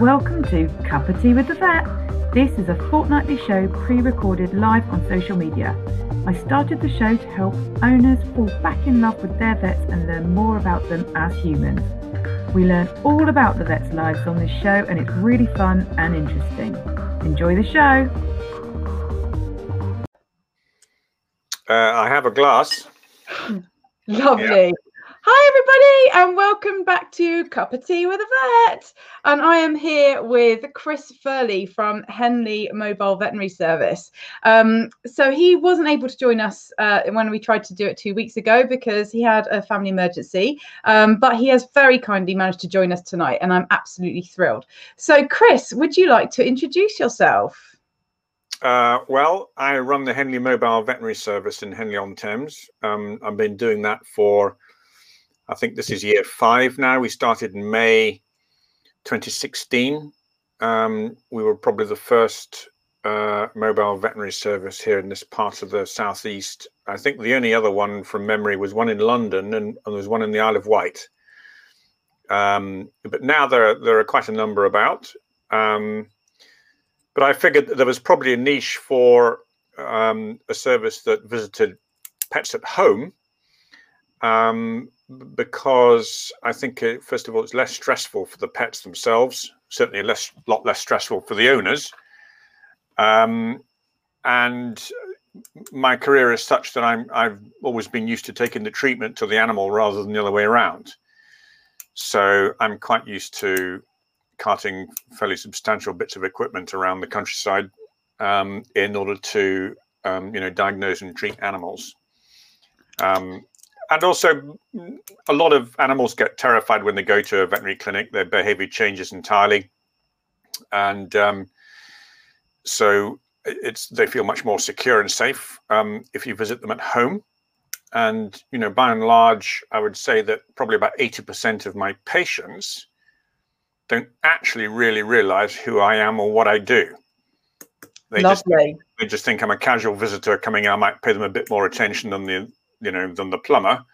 Welcome to Cup of Tea with the Vet. This is a fortnightly show pre recorded live on social media. I started the show to help owners fall back in love with their vets and learn more about them as humans. We learn all about the vets' lives on this show, and it's really fun and interesting. Enjoy the show. Uh, I have a glass. Lovely. Hi, everybody, and welcome back to Cup of Tea with a Vet. And I am here with Chris Furley from Henley Mobile Veterinary Service. Um, so he wasn't able to join us uh, when we tried to do it two weeks ago because he had a family emergency, um, but he has very kindly managed to join us tonight, and I'm absolutely thrilled. So, Chris, would you like to introduce yourself? Uh, well, I run the Henley Mobile Veterinary Service in Henley on Thames. Um, I've been doing that for I think this is year five now. We started in May 2016. Um, we were probably the first uh, mobile veterinary service here in this part of the southeast. I think the only other one from memory was one in London, and, and there was one in the Isle of Wight. Um, but now there there are quite a number about. Um, but I figured that there was probably a niche for um, a service that visited pets at home um, because I think, uh, first of all, it's less stressful for the pets themselves, certainly a less, lot less stressful for the owners. Um, and my career is such that I'm, I've always been used to taking the treatment to the animal rather than the other way around. So I'm quite used to carting fairly substantial bits of equipment around the countryside um, in order to, um, you know, diagnose and treat animals. Um, and also a lot of animals get terrified when they go to a veterinary clinic. Their behavior changes entirely. And um, so it's they feel much more secure and safe um, if you visit them at home. And you know by and large i would say that probably about 80% of my patients don't actually really realize who i am or what i do. They Lovely. just they just think i'm a casual visitor coming in. I might pay them a bit more attention than the you know, than the plumber,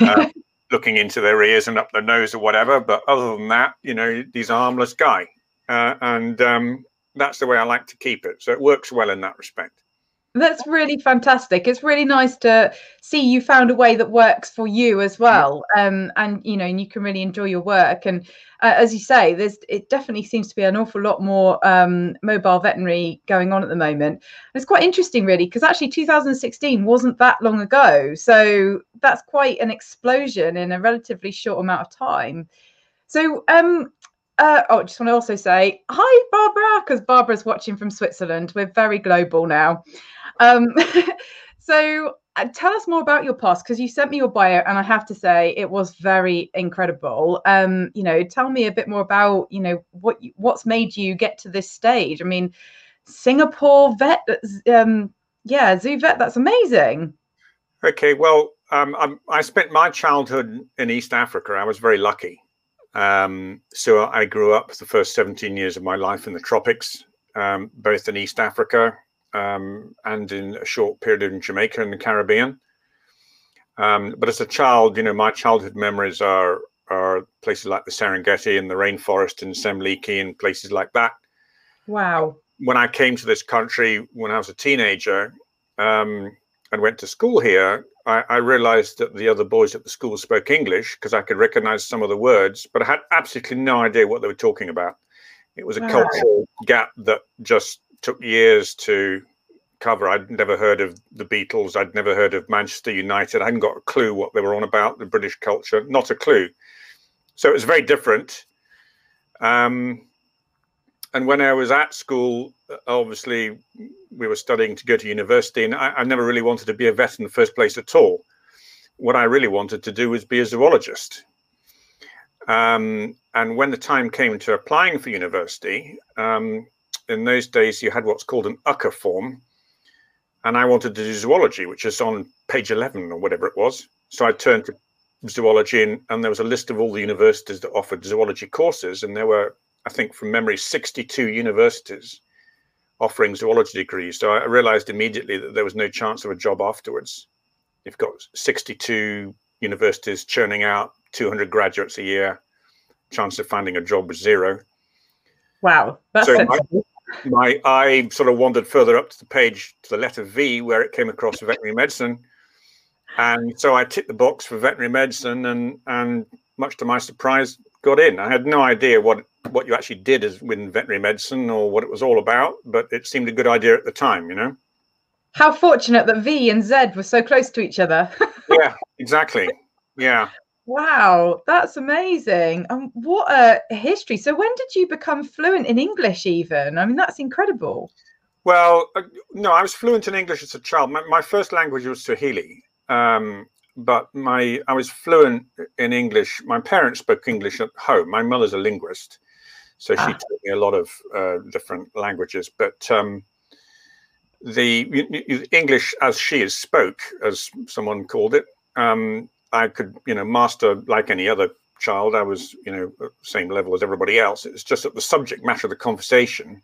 uh, looking into their ears and up their nose or whatever. But other than that, you know, he's a harmless guy, uh, and um, that's the way I like to keep it. So it works well in that respect. That's really fantastic. It's really nice to see you found a way that works for you as well. Um, and you know, and you can really enjoy your work. And uh, as you say, there's it definitely seems to be an awful lot more um, mobile veterinary going on at the moment. And it's quite interesting, really, because actually 2016 wasn't that long ago. So that's quite an explosion in a relatively short amount of time. So um, uh, oh, just want to also say hi, Barbara, because Barbara's watching from Switzerland. We're very global now. Um, so uh, tell us more about your past because you sent me your bio and i have to say it was very incredible. Um you know tell me a bit more about you know what what's made you get to this stage? I mean singapore vet um yeah zoo vet that's amazing. Okay well um, I, I spent my childhood in east africa. I was very lucky um, so i grew up the first 17 years of my life in the tropics um, both in east africa um, and in a short period in Jamaica in the Caribbean. Um, but as a child, you know, my childhood memories are are places like the Serengeti and the rainforest and Semliki and places like that. Wow. When I came to this country when I was a teenager um, and went to school here, I, I, realized that the other boys at the school spoke English because I could recognize some of the words, but I had absolutely no idea what they were talking about. It was a wow. cultural gap that just took years to cover. I'd never heard of the Beatles. I'd never heard of Manchester United. I hadn't got a clue what they were on about, the British culture, not a clue. So it was very different. Um, and when I was at school, obviously we were studying to go to university, and I, I, never really wanted to be a vet in the first place at all. What I really wanted to do was be a zoologist. Um, and when the time came to applying for university, um, in those days you had what's called an UCA form, and I wanted to do zoology, which is on page 11 or whatever it was. So I turned to zoology, and, and there was a list of all the universities that offered zoology courses, and there were, I think, from memory, 62 universities offering zoology degrees. So I realized immediately that there was no chance of a job afterwards. You've got 62 universities churning out 200 graduates a year, chance of finding a job was zero. Wow, that's So sensible. my eye sort of wandered further up to the page to the letter V where it came across veterinary medicine. And so I ticked the box for veterinary medicine and and much to my surprise got in. I had no idea what what you actually did as with veterinary medicine or what it was all about, but it seemed a good idea at the time, you know? How fortunate that V and Z were so close to each other. Yeah, exactly. Yeah. wow, that's amazing. Um, what a history. So when did you become fluent in English even? I mean, that's incredible. Well, uh, no, I was fluent in English as a child. My, my first language was Swahili, um, but my I was fluent in English. My parents spoke English at home. My mother's a linguist, so she Ah. taught me a lot of uh, different languages. But um, the y- y- English, as she is spoke, as someone called it, um, I could, you know, master like any other child. I was, you know, same level as everybody else. It's just that the subject matter of the conversation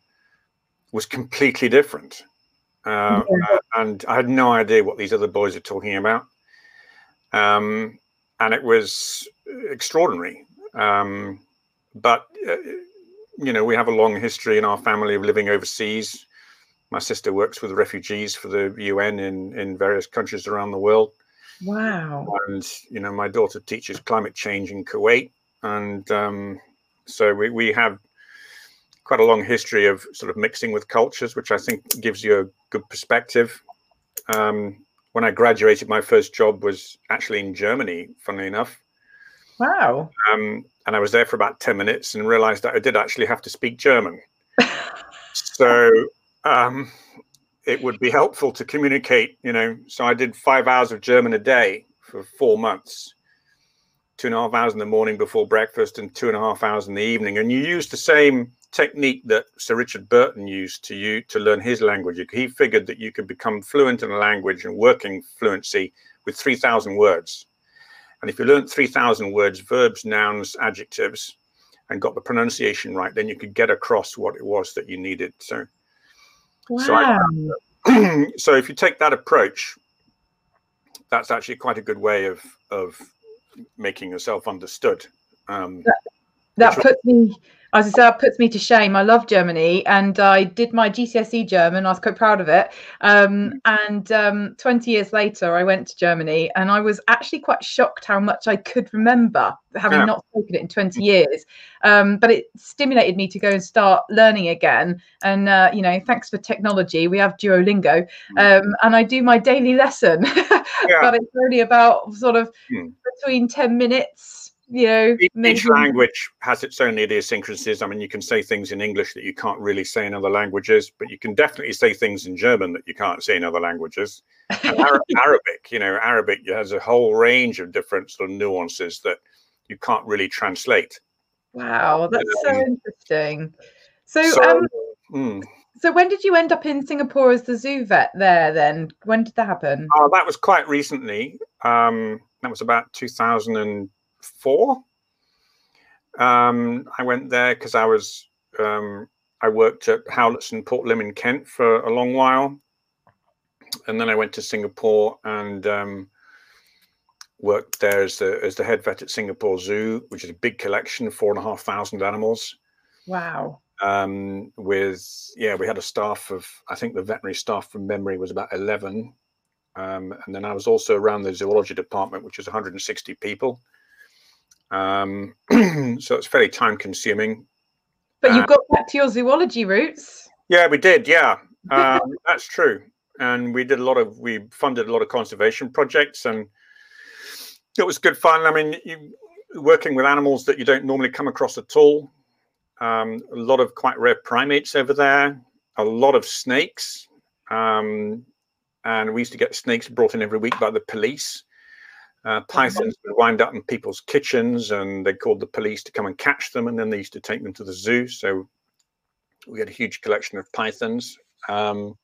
was completely different. Uh, uh, and I had no idea what these other boys are talking about. Um, and it was extraordinary. Um, but, uh, you know, we have a long history in our family of living overseas. My sister works with refugees for the UN in, in various countries around the world. Wow. And, you know, my daughter teaches climate change in Kuwait. And um, so we, we have quite a long history of sort of mixing with cultures, which I think gives you a good perspective. Um, when I graduated, my first job was actually in Germany, funnily enough. Wow. Um, and I was there for about 10 minutes and realized that I did actually have to speak German. so um, it would be helpful to communicate, you know. So I did five hours of German a day for four months, two and a half hours in the morning before breakfast and two and a half hours in the evening. And you use the same technique that Sir Richard Burton used to you to learn his language. He figured that you could become fluent in a language and working fluency with 3,000 words. And if you learned 3,000 words, verbs, nouns, adjectives, and got the pronunciation right, then you could get across what it was that you needed. So, So I- so if you take that approach, that's actually quite a good way of of making yourself understood. Um, that Which- puts me as I say, that puts me to shame. I love Germany, and I did my GCSE German. I was quite proud of it. Um, and um, 20 years later, I went to Germany, and I was actually quite shocked how much I could remember, having Yeah. not spoken it in 20 years. Um, but it stimulated me to go and start learning again. And uh, you know, thanks for technology, we have Duolingo, um, and I do my daily lesson. Yeah. but it's only about sort of Hmm. between 10 minutes. You know, each, maybe each language has its own idiosyncrasies. I mean, you can say things in English that you can't really say in other languages, but you can definitely say things in German that you can't say in other languages. And Ara- Arabic, you know, Arabic has a whole range of different sort of nuances that you can't really translate. Wow, that's so Um, interesting. So, So, um, mm. so when did you end up in Singapore as the zoo vet there? Then when did that happen? Oh, that was quite recently. Um, that was about 2004. Um, I went there because I was um, I worked at Howletts and Port Lympne in Kent for a long while, and then I went to Singapore and um, worked there as the as the head vet at Singapore Zoo, which is a big collection, four and a half thousand animals Wow. um, with yeah, we had a staff of I think the veterinary staff from memory was about eleven, um, and then I was also around the zoology department, which was 160 people. Um, so it's fairly time consuming. But you Uh, got back to your zoology roots. Yeah, we did. Yeah, um, that's true. And we did a lot of we funded a lot of conservation projects, and it was good fun. I mean, you, working with animals that you don't normally come across at all. Um, a lot of quite rare primates over there. A lot of snakes, um, and we used to get snakes brought in every week by the police. Uh, pythons would wind up in people's kitchens, and they called the police to come and catch them, and then they used to take them to the zoo. So we had a huge collection of pythons. Um,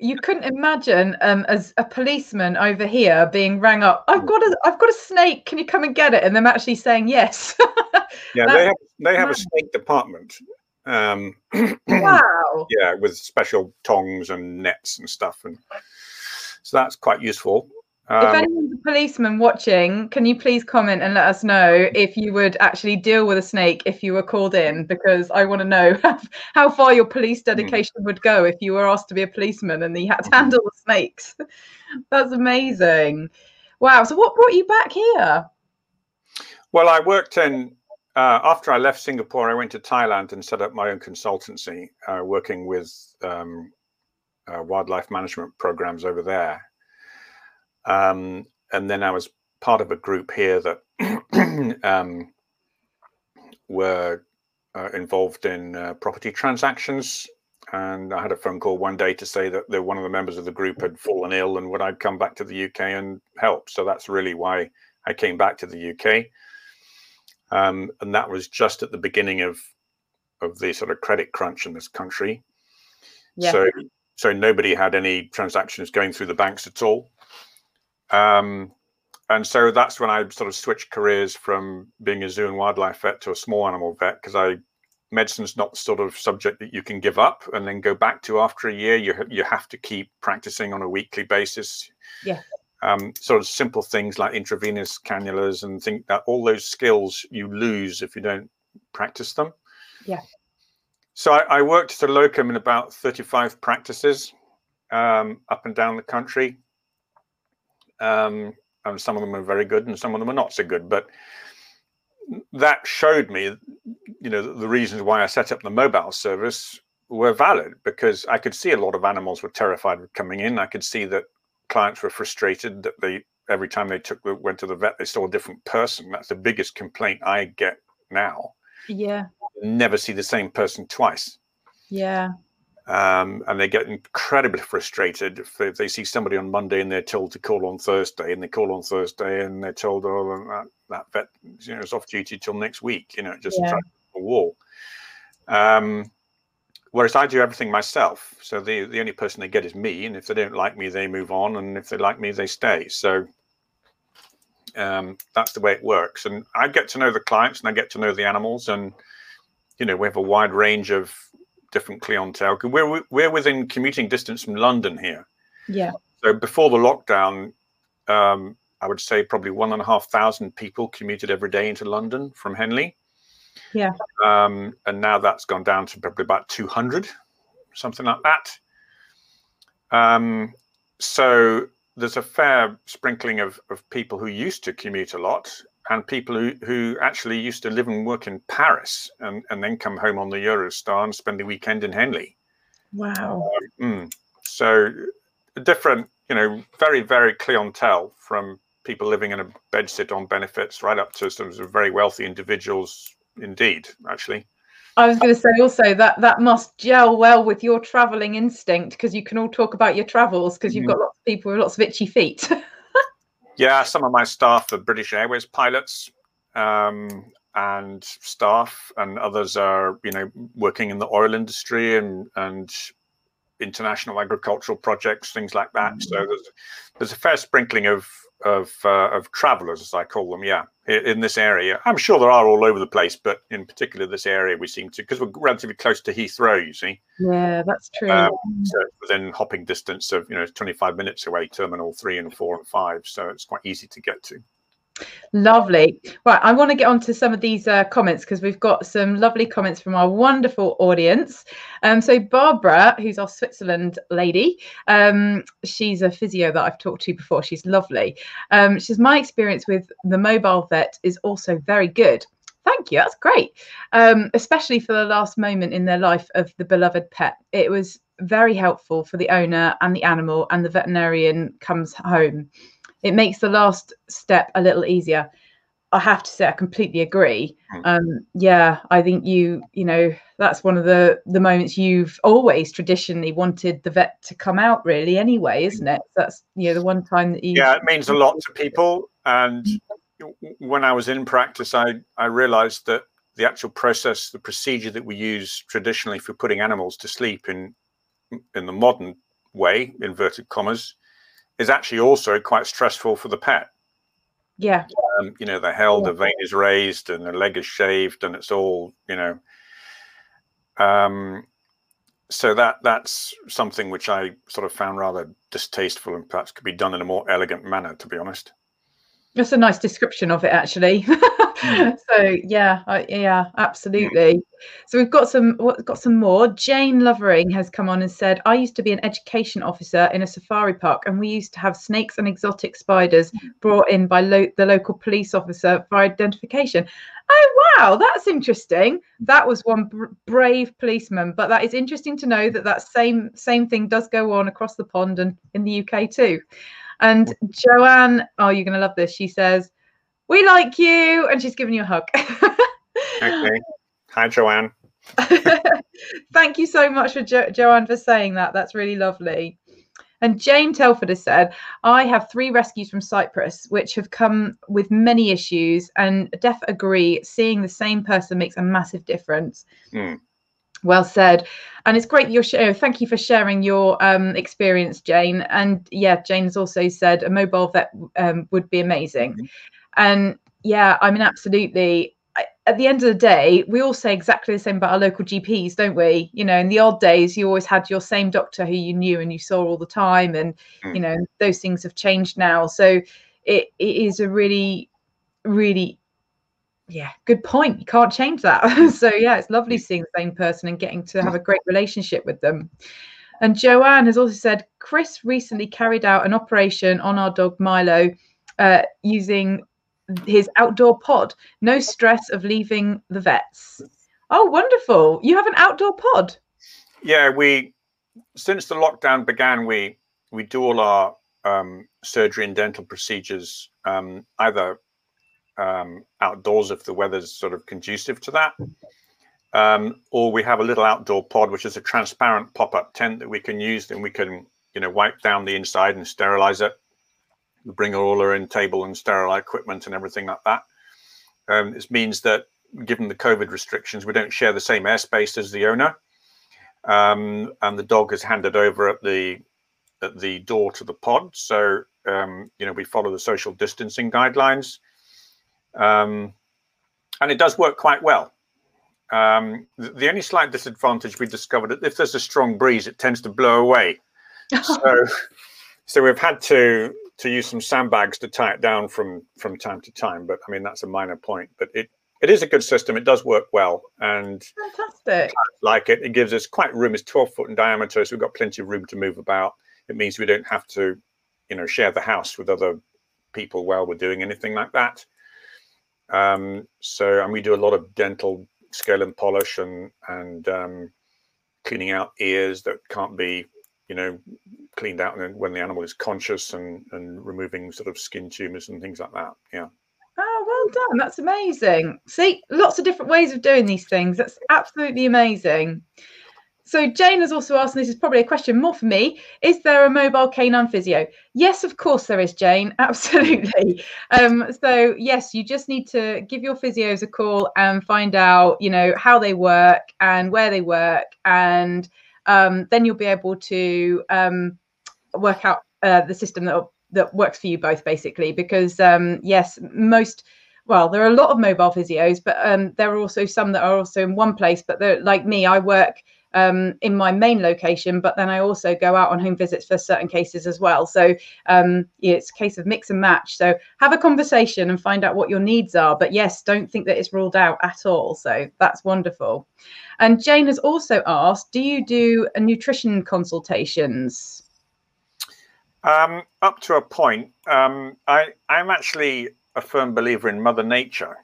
You couldn't imagine um, as a policeman over here being rang up. I've got a, I've got a snake. Can you come and get it? And them actually saying yes. yeah, they have they have a snake department. Um, wow. yeah, with special tongs and nets and stuff, and so that's quite useful. Um, if anyone's a policeman watching, can you please comment and let us know if you would actually deal with a snake if you were called in? Because I want to know how far your police hmm. dedication would go if you were asked to be a policeman and you had to handle the snakes. That's amazing. Wow. So, what brought you back here? Well, I worked in, uh, after I left Singapore, I went to Thailand and set up my own consultancy, uh, working with um, uh, wildlife management programs over there. Um, and then I was part of a group here that um, were uh, involved in uh, property transactions. And I had a phone call one day to say that the, one of the members of the group had fallen ill and would I come back to the UK and help. So that's really why I came back to the UK. Um, and that was just at the beginning of of the sort of credit crunch in this country. Yeah. So so nobody had any transactions going through the banks at all. Um, and so that's when I sort of switched careers from being a zoo and wildlife vet to a small animal vet because I medicine's not the sort of subject that you can give up and then go back to after a year. You you have to keep practicing on a weekly basis. Yeah. Um, sort of simple things like intravenous cannulas and think that all those skills you lose if you don't practice them. Yeah. So I, I worked as a locum in about 35 practices um, up and down the country. Um, and some of them are very good and some of them are not so good. But that showed me, you know, the reasons why I set up the mobile service were valid because I could see a lot of animals were terrified of coming in. I could see that clients were frustrated that they every time they took the went to the vet they saw a different person. That's the biggest complaint I get now. Yeah. Never see the same person twice. Yeah. Um, and they get incredibly frustrated if they, if they, see somebody on Monday and they're told to call on Thursday, and they call on Thursday and they're told, "Oh, that, that vet, you know, is off duty till next week." You know, just yeah. a wall. Um, whereas I do everything myself, so the the only person they get is me, and if they don't like me, they move on, and if they like me, they stay. So um, that's the way it works. And I get to know the clients, and I get to know the animals, and you know, we have a wide range of different clientele. We're we're within commuting distance from London here. Yeah. So before the lockdown, um, I would say probably one and a half thousand people commuted every day into London from Henley. Yeah. Um, and now that's gone down to probably about 200, something like that. Um, so there's a fair sprinkling of, of people who used to commute a lot and people who, who actually used to live and work in Paris and, and then come home on the Eurostar and spend the weekend in Henley. Wow. Um, mm, so different, you know, very, very clientele from people living in a bedsit on benefits right up to some very wealthy individuals indeed, actually. I was going to say also that that must gel well with your traveling instinct because you can all talk about your travels because you've mm. got lots of people with lots of itchy feet. Yeah, some of my staff are British Airways pilots um, and staff, and others are, you know, working in the oil industry and and international agricultural projects, things like that. Mm. So there's there's a fair sprinkling of of uh, of travelers, as I call them. Yeah, in this area, I'm sure there are all over the place, but in particular this area, we seem to because we're relatively close to Heathrow. You see. Yeah, that's true. Um, so within hopping distance of you know 25 minutes away, Terminal Three and Four and Five, so it's quite easy to get to. Lovely. Right, I want to get on to some of these uh, comments because we've got some lovely comments from our wonderful audience. Um, so Barbara, who's our Switzerland lady, um, she's a physio that I've talked to before. She's lovely. Um, she says my experience with the mobile vet is also very good. Thank you. That's great, um, especially for the last moment in their life of the beloved pet. It was very helpful for the owner and the animal, and the veterinarian comes home it makes the last step a little easier. I have to say, I completely agree. Hmm. Um, yeah, I think you, you know, that's one of the the moments you've always traditionally wanted the vet to come out, really. Anyway, isn't it? That's you know the one time that you. Yeah, it means a lot to people. And when I was in practice, I I realised that the actual process, the procedure that we use traditionally for putting animals to sleep in in the modern way, inverted commas, is actually also quite stressful for the pet. Yeah. Um, you know, the held, yeah. the vein is raised and the leg is shaved and it's all, you know. Um, so that that's something which I sort of found rather distasteful and perhaps could be done in a more elegant manner, to be honest. That's a nice description of it, actually. mm. So yeah, I, yeah, absolutely. Mm. So we've got some got some more. Jane Lovering has come on and said, "I used to be an education officer in a safari park, and we used to have snakes and exotic spiders brought in by lo- the local police officer for identification." Oh wow, that's interesting. That was one br- brave policeman, but that is interesting to know that that same same thing does go on across the pond and in the UK too. And Joanne, oh, you're going to love this. She says, We like you. And she's giving you a hug. okay. Hi, Joanne. Thank you so much for jo- Joanne for saying that. That's really lovely. And Jane Telford has said, I have three rescues from Cyprus, which have come with many issues, and Def agree, seeing the same person makes a massive difference. Mm. Well said. And it's great you're sharing. Thank you for sharing your um, experience, Jane. And yeah, Jane's also said a mobile vet um, would be amazing. Mm-hmm. And yeah, I mean, absolutely. At the end of the day, we all say exactly the same about our local GPs, don't we? You know, in the old days, you always had your same doctor who you knew and you saw all the time, and mm. you know, those things have changed now. So it, it is a really, really yeah, good point. You can't change that. so yeah, it's lovely seeing the same person and getting to have a great relationship with them. And Joanne has also said Chris recently carried out an operation on our dog Milo uh, using his outdoor pod. No stress of leaving the vets. Oh, wonderful! You have an outdoor pod. Yeah, we since the lockdown began, we we do all our um, surgery and dental procedures um, either um, outdoors if the weather's sort of conducive to that. Um, or we have a little outdoor pod, which is a transparent pop-up tent that we can use, and we can, you know, wipe down the inside and sterilize it. Bring all our own table and sterile equipment and everything like that. Um, this means that, given the COVID restrictions, we don't share the same airspace as the owner, um, and the dog is handed over at the at the door to the pod. So, um, you know, we follow the social distancing guidelines um, and it does work quite well. Um, the, the, only slight disadvantage we discovered that if there's a strong breeze, it tends to blow away. so, so we've had to to use some sandbags to tie it down from from time to time. But I mean, that's a minor point. But it it is a good system. It does work well, and fantastic. Like it, it gives us quite room. It's 12 foot in diameter, so we've got plenty of room to move about. It means we don't have to, you know, share the house with other people while we're doing anything like that. Um, so, and we do a lot of dental scale and polish and and um, cleaning out ears that can't be, you know, cleaned out when the animal is conscious and and removing sort of skin tumors and things like that. Yeah. Oh, well done. That's amazing. See, lots of different ways of doing these things. That's absolutely amazing. So Jane has also asked, and this is probably a question more for me, is there a mobile canine physio? Yes, of course there is, Jane. Absolutely. Um, so yes, you just need to give your physios a call and find out, you know, how they work and where they work, and um, then you'll be able to um, work out uh, the system that that works for you both, basically. Because um, yes, most well, there are a lot of mobile physios, but um, there are also some that are also in one place. But like me, I work um, in my main location, but then I also go out on home visits for certain cases as well. So um, it's a case of mix and match. So have a conversation and find out what your needs are. But yes, don't think that it's ruled out at all. So that's wonderful. And Jane has also asked, do you do nutrition consultations? Um, up to a point. Um, I, I'm actually a firm believer in Mother Nature.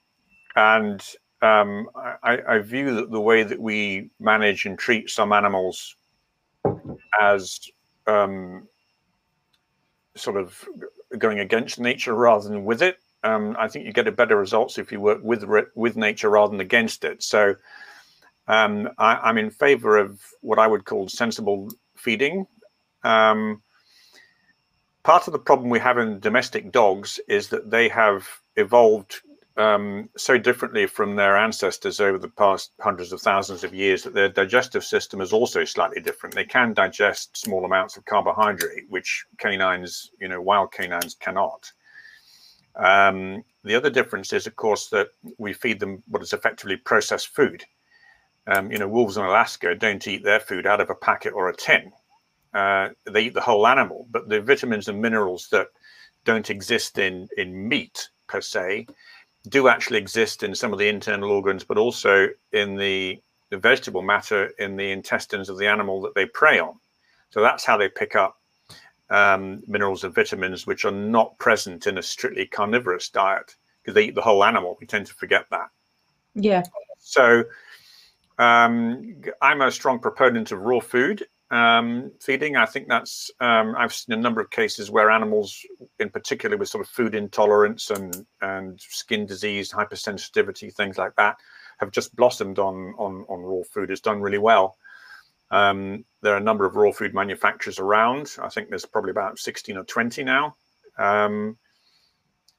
And um, I, I, view that the way that we manage and treat some animals as um, sort of going against nature rather than with it. Um, I think you get a better results if you work with with nature rather than against it. So um, I, am in favor of what I would call sensible feeding. Um, part of the problem we have in domestic dogs is that they have evolved um, so differently from their ancestors over the past hundreds of thousands of years that their digestive system is also slightly different. They can digest small amounts of carbohydrate, which canines, you know, wild canines cannot. Um, the other difference is, of course, that we feed them what is effectively processed food. Um, you know, wolves in Alaska don't eat their food out of a packet or a tin. Uh, they eat the whole animal, but the vitamins and minerals that don't exist in in meat per se do actually exist in some of the internal organs, but also in the, the vegetable matter in the intestines of the animal that they prey on. So that's how they pick up um, minerals and vitamins, which are not present in a strictly carnivorous diet because they eat the whole animal. We tend to forget that. Yeah. So um, I'm a strong proponent of raw food um, feeding. I think that's um, I've seen a number of cases where animals, in particular with sort of food intolerance and and skin disease, hypersensitivity, things like that, have just blossomed on on on raw food. It's done really well. Um, there are a number of raw food manufacturers around. I think there's probably about 16 or 20 now, um,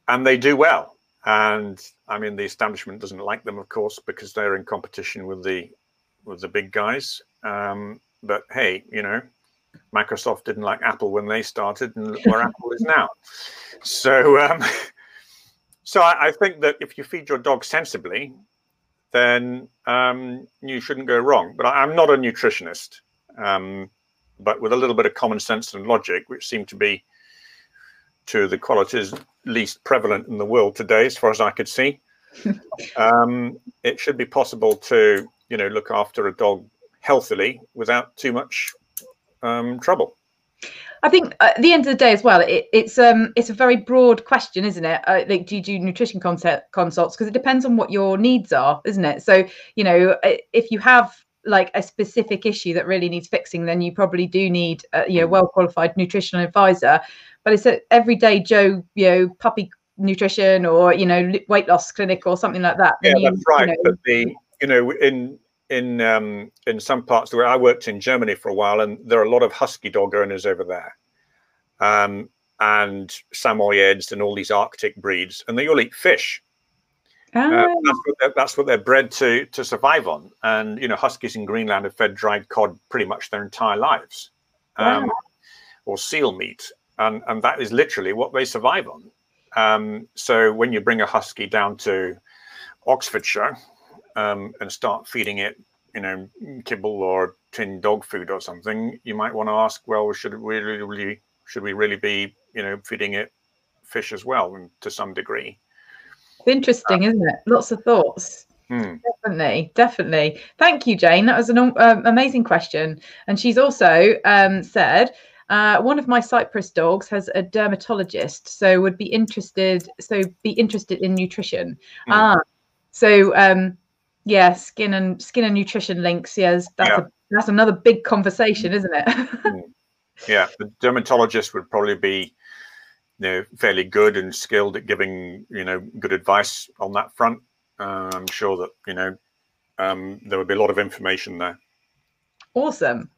and they do well. And I mean, the establishment doesn't like them, of course, because they're in competition with the with the big guys. But hey, you know, Microsoft didn't like Apple when they started, and where Apple is now. So, um, so I, I, think that if you feed your dog sensibly, then um, you shouldn't go wrong. But I, am not a nutritionist, um, but with a little bit of common sense and logic, which seem to be of the qualities least prevalent in the world today, as far as I could see. um, it should be possible to, you know, look after a dog healthily without too much um, trouble. I think at the end of the day as well, it, it's um it's a very broad question, isn't it? Uh, like, do you do nutrition concept consults? Because it depends on what your needs are, isn't it? So you know, if you have like a specific issue that really needs fixing, then you probably do need a, you know well qualified nutritional advisor. But it's a everyday Joe, you know, puppy nutrition or you know weight loss clinic or something like that. Yeah, you, that's right. You know, but the you know in in um, in some parts where I worked in Germany for a while, and there are a lot of husky dog owners over there, um, and Samoyeds and all these Arctic breeds, and they all eat fish. Uh, ah. that's, what that's, what they're bred to to survive on. And you know, huskies in Greenland are fed dried cod pretty much their entire lives, um, wow. or seal meat, and and that is literally what they survive on. Um, so when you bring a husky down to Oxfordshire, um, and start feeding it, you know, kibble or tin dog food or something, you might want to ask, well, should we really, should we really be, you know, feeding it fish as well, and to some degree? Interesting, isn't it? Lots of thoughts. Hmm. Definitely, definitely. Thank you, Jane. That was an um, amazing question. And she's also um, said, uh, one of my Cyprus dogs has a dermatologist, so would be interested. So be interested in nutrition. Mm. Ah, so um, yeah, skin and skin and nutrition links. Yes, that's yeah. a, that's another big conversation, isn't it? Hmm. yeah, the dermatologist would probably be you know fairly good and skilled at giving you know good advice on that front. Uh, I'm sure that you know um, there would be a lot of information there. Awesome.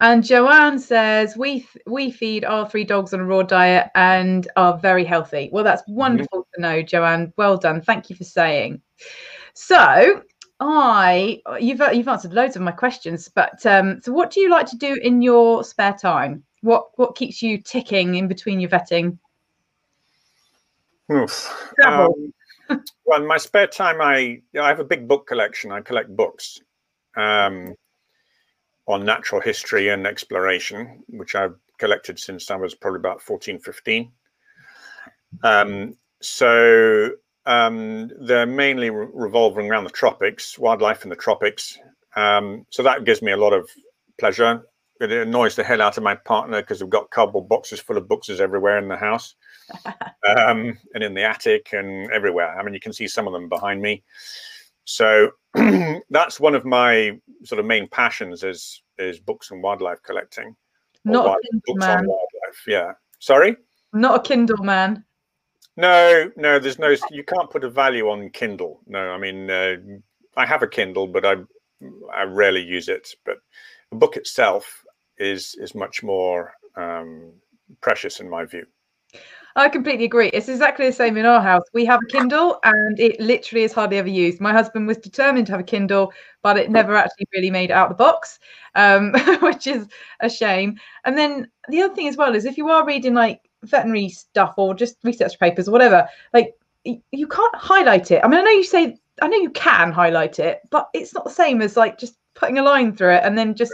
And Joanne says we we feed our three dogs on a raw diet and are very healthy. Well, that's mm-hmm. wonderful mm-hmm. to know, Joanne. Well done. Thank you for saying. So I you've you've answered loads of my questions, but um, so what do you like to do in your spare time? What what keeps you ticking in between your vetting? Um, well, in my spare time, I I have a big book collection. I collect books um, on natural history and exploration, which I've collected since I was probably about 14, 15. Um, so um, they're mainly re- revolving around the tropics, wildlife in the tropics. Um, so that gives me a lot of pleasure. It annoys the hell out of my partner because we've got cardboard boxes full of books everywhere in the house um, and in the attic and everywhere. I mean, you can see some of them behind me. So that's one of my sort of main passions is is books and wildlife collecting. Not wild, a Kindle man. Yeah. Sorry. Not a Kindle man. No, no, there's no. You can't put a value on Kindle. No, I mean, uh, I have a Kindle, but I I rarely use it. But the book itself is is much more um, precious in my view. I completely agree. It's exactly the same in our house. We have a Kindle and it literally is hardly ever used. My husband was determined to have a Kindle, but it never actually really made it out the box, um, which is a shame. And then the other thing as well is if you are reading like veterinary stuff or just research papers or whatever, like you can't highlight it. I mean, I know you say I know you can highlight it, but it's not the same as like just putting a line through it and then just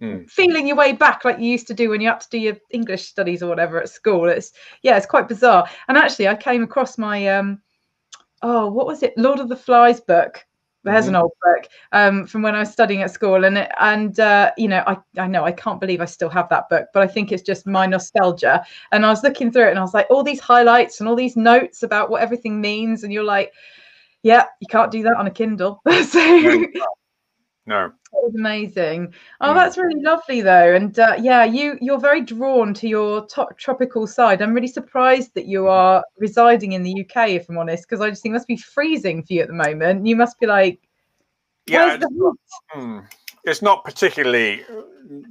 mm. feeling your way back like you used to do when you had to do your English studies or whatever at school. It's yeah, it's quite bizarre. And actually, I came across my um, oh, what was it, Lord of the Flies book there's mm-hmm. an old book um, from when I was studying at school, and and uh, you know, I I know I can't believe I still have that book, but I think it's just my nostalgia. And I was looking through it, and I was like, all these highlights and all these notes about what everything means, and you're like, yeah, you can't do that on a Kindle. so no. It was amazing. Oh, that's really lovely, though. And uh, yeah, you you're very drawn to your top tropical side. I'm really surprised that you are residing in the UK, if I'm honest, because I just think it must be freezing for you at the moment. You must be like, yeah, it's not, mm, it's not, particularly,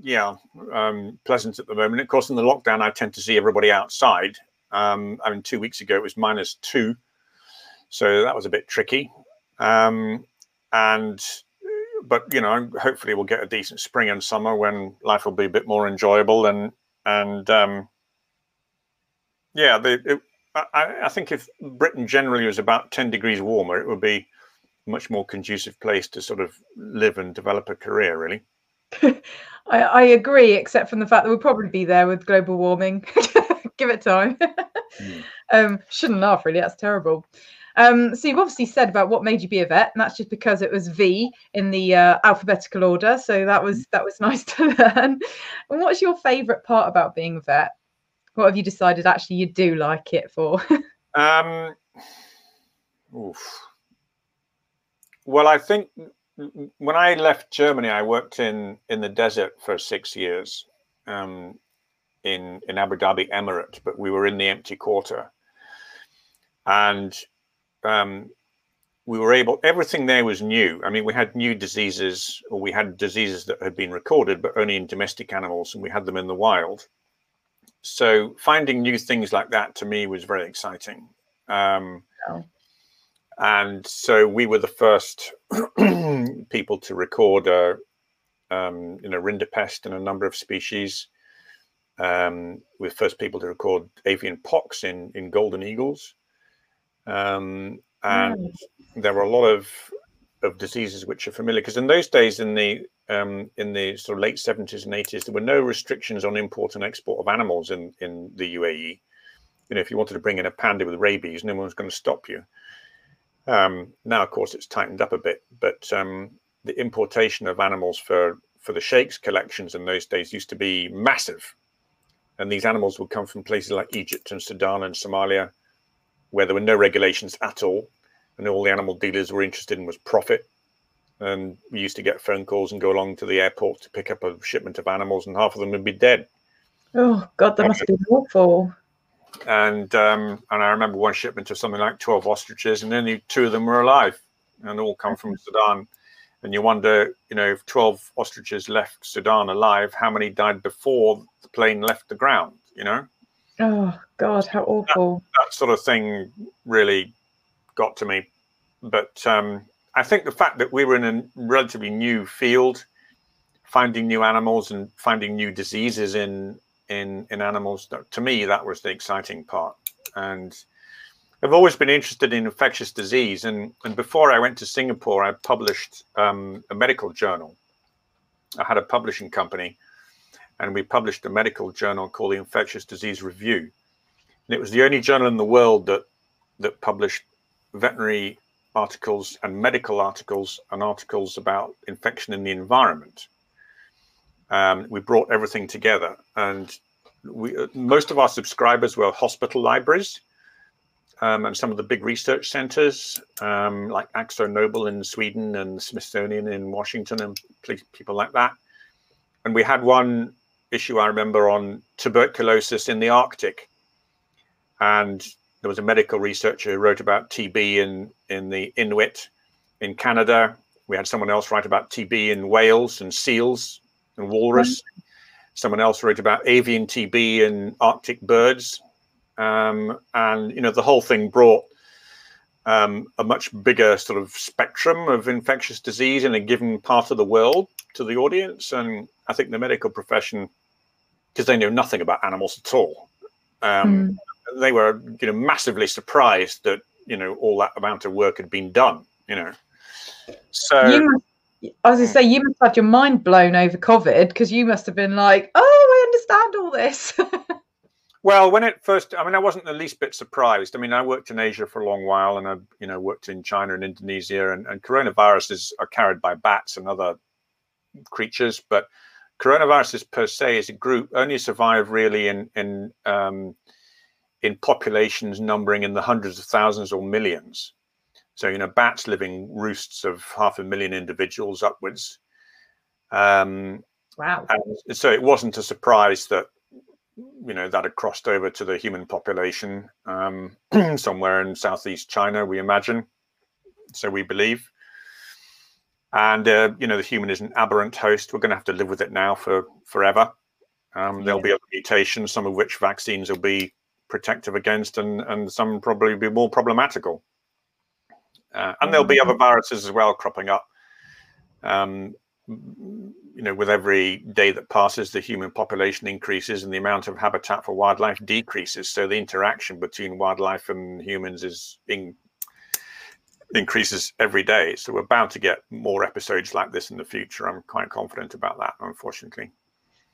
yeah, um, pleasant at the moment. Of course, in the lockdown, I tend to see everybody outside. Um, I mean, two weeks ago it was minus two, so that was a bit tricky. Um, and but you know, hopefully we'll get a decent spring and summer when life will be a bit more enjoyable and and um, yeah, the, it, I, I think if Britain generally was about ten degrees warmer, it would be a much more conducive place to sort of live and develop a career. Really. I, I, agree, except from the fact that we'll probably be there with global warming. Give it time. mm. um, shouldn't laugh, really. That's terrible. Um, so you've obviously said about what made you be a vet, and that's just because it was V in the uh, alphabetical order. So that was that was nice to learn. And what's your favourite part about being a vet? What have you decided actually you do like it for? um, oof. Well, I think when I left Germany, I worked in in the desert for six years um, in in Abu Dhabi Emirate, but we were in the empty quarter, and um, we were able everything there was new. I mean we had new diseases or we had diseases that had been recorded but only in domestic animals and we had them in the wild. So finding new things like that to me was very exciting. Um, oh. and so we were the first people to record a um, you know rinderpest in a number of species. Um, we're the first people to record avian pox in in golden eagles um, and mm. there were a lot of of diseases which are familiar because in those days in the um, in the sort of late 70s and 80s there were no restrictions on import and export of animals in in the UAE you know if you wanted to bring in a panda with rabies no one was going to stop you. Um, now of course it's tightened up a bit but um, the importation of animals for for the sheikhs collections in those days used to be massive. And these animals would come from places like Egypt and Sudan and Somalia where there were no regulations at all, and all the animal dealers were interested in was profit. And we used to get phone calls and go along to the airport to pick up a shipment of animals, and half of them would be dead. Oh God, that must be awful. And um, and I remember one shipment of something like twelve ostriches, and only two of them were alive, and all come from Sudan. And you wonder, you know, if twelve ostriches left Sudan alive, how many died before the plane left the ground? You know. Oh God, how awful! That, that sort of thing really got to me. But um, I think the fact that we were in a relatively new field, finding new animals and finding new diseases in in in animals, that, to me that was the exciting part. And I've always been interested in infectious disease. And and before I went to Singapore, I published um, a medical journal. I had a publishing company and we published a medical journal called the Infectious Disease Review. And it was the only journal in the world that that published veterinary articles and medical articles and articles about infection in the environment. Um, we brought everything together, and we, uh, most of our subscribers were hospital libraries um, and some of the big research centers, um, like Akzo Nobel in Sweden and Smithsonian in Washington, and people like that. And we had one issue I remember on tuberculosis in the Arctic. And there was a medical researcher who wrote about TB in, in the Inuit in Canada. We had someone else write about TB in whales and seals and walrus. Mm-hmm. Someone else wrote about avian TB in Arctic birds. Um, and, you know, the whole thing brought um, a much bigger sort of spectrum of infectious disease in a given part of the world to the audience. And I think the medical profession because they know nothing about animals at all. Um, mm. They were, you know, massively surprised that you know all that amount of work had been done. You know, so You must, I going to say, you must have had your mind blown over COVID because you must have been like, oh, I understand all this. Well, when it first, I mean, I wasn't the least bit surprised. I mean, I worked in Asia for a long while, and I, you know, worked in China and Indonesia, and, and coronaviruses are carried by bats and other creatures, but coronaviruses per se as a group only survive really in in um, in populations numbering in the hundreds of thousands or millions. So you know, bats living roosts of half a million individuals upwards. Um, wow! So it wasn't a surprise that you know that had crossed over to the human population um, somewhere in southeast China, we imagine. So we believe. And uh, you know the human is an aberrant host. We're going to have to live with it now for forever. Um, there'll be other mutations, some of which vaccines will be protective against, and and some probably be more problematical. Uh, and there'll be other mm-hmm. viruses as well cropping up. Um, you know, with every day that passes, the human population increases and the amount of habitat for wildlife decreases. So the interaction between wildlife and humans is in, increases every day. So we're bound to get more episodes like this in the future. I'm quite confident about that, unfortunately.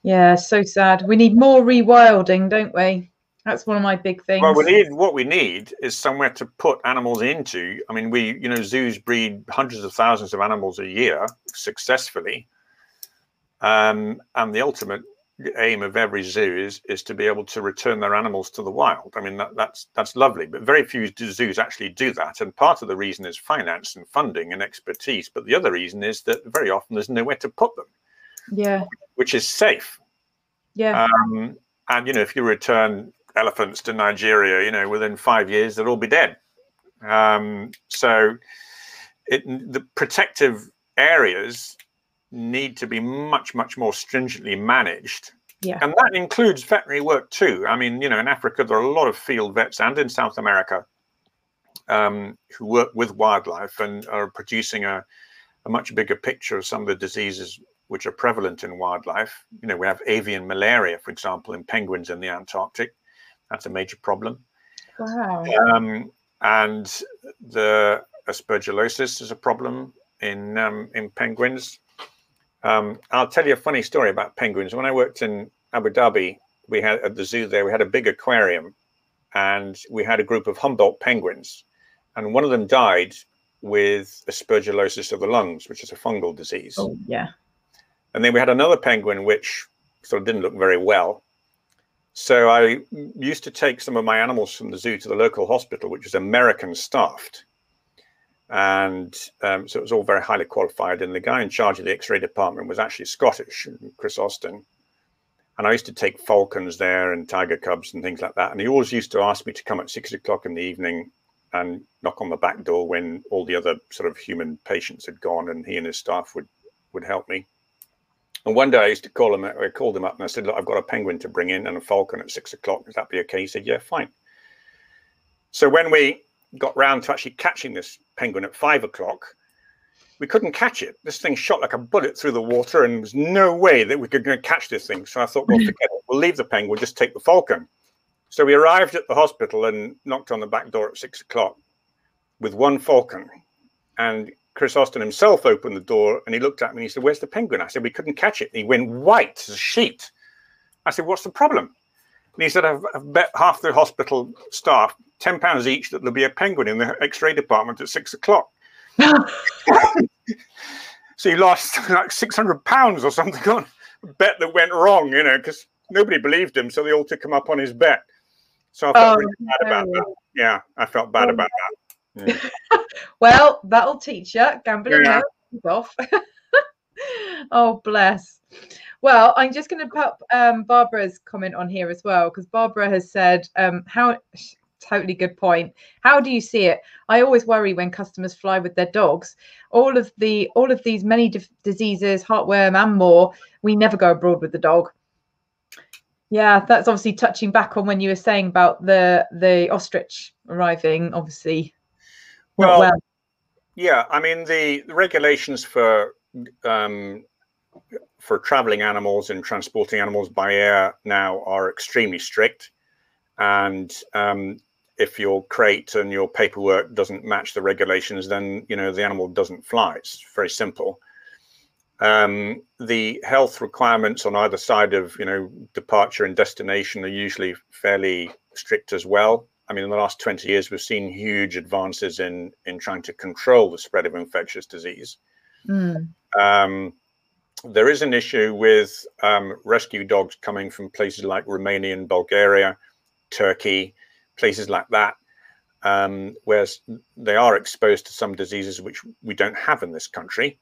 Yeah, so sad. We need more rewilding, don't we? That's one of my big things. Well, we need what we need is somewhere to put animals into. I mean, we you know zoos breed hundreds of thousands of animals a year successfully, um, and the ultimate aim of every zoo is is to be able to return their animals to the wild. I mean, that, that's that's lovely, but very few zoos actually do that. And part of the reason is finance and funding and expertise, but the other reason is that very often there's nowhere to put them. Yeah, which is safe. Yeah. Um, and you know, if you return elephants to Nigeria, you know, within five years they'll all be dead. Um, so, it, the protective areas need to be much, much more stringently managed. Yeah. And that includes veterinary work too. I mean, you know, in Africa, there are a lot of field vets and in South America um, who work with wildlife and are producing a, a much bigger picture of some of the diseases which are prevalent in wildlife. You know, we have avian malaria, for example, in penguins in the Antarctic. That's a major problem. Wow. Um, and the aspergillosis is a problem in um, in penguins. Um, I'll tell you a funny story about penguins. When I worked in Abu Dhabi, we had at the zoo there, we had a big aquarium and we had a group of Humboldt penguins. And one of them died with aspergillosis of the lungs, which is a fungal disease. Oh, yeah. And then we had another penguin which sort of didn't look very well. So I used to take some of my animals from the zoo to the local hospital, which was American staffed and um, so it was all very highly qualified. And the guy in charge of the X-ray department was actually Scottish, Chris Austin. And I used to take falcons there and tiger cubs and things like that. And he always used to ask me to come at six o'clock in the evening and knock on the back door when all the other sort of human patients had gone, and he and his staff would would help me. And one day I used to call him. I called him up and I said, "Look, I've got a penguin to bring in and a falcon at six o'clock. Does that be okay?" He said, "Yeah, fine." So when we got round to actually catching this penguin at five o'clock. We couldn't catch it. This thing shot like a bullet through the water, and there was no way that we could catch this thing. So I thought, well, mm. forget it. We'll leave the penguin. We'll just take the falcon. So we arrived at the hospital and knocked on the back door at six o'clock with one falcon. And Chris Austin himself opened the door and he looked at me and he said, Where's the penguin? I said, We couldn't catch it. And he went white as a sheet. I said, What's the problem? He said, I've, I've bet half the hospital staff ten pounds each that there'll be a penguin in the X-ray department at six o'clock. so he lost like six hundred pounds or something on a bet that went wrong, you know, because nobody believed him, so they all took him up on his bet. So I felt oh, really bad about that. Yeah, I felt bad oh. about that. Yeah. well, that'll teach you. Gambling yeah. off. oh, bless. Well, I'm just going to pop um, Barbara's comment on here as well because Barbara has said um, how totally good point. How do you see it? I always worry when customers fly with their dogs. All of the all of these many diseases, heartworm and more, we never go abroad with the dog. Yeah, that's obviously touching back on when you were saying about the the ostrich arriving. Obviously, well, well. yeah. I mean the, the regulations for um, for traveling animals and transporting animals by air now are extremely strict and um, if your crate and your paperwork doesn't match the regulations, then you know the animal doesn't fly. It's very simple. Um, the health requirements on either side of you know departure and destination are usually fairly strict as well. I mean, in the last 20 years, we've seen huge advances in in trying to control the spread of infectious disease. Mm. Um, there is an issue with um, rescue dogs coming from places like Romania and Bulgaria, Turkey, places like that, um, where they are exposed to some diseases which we don't have in this country.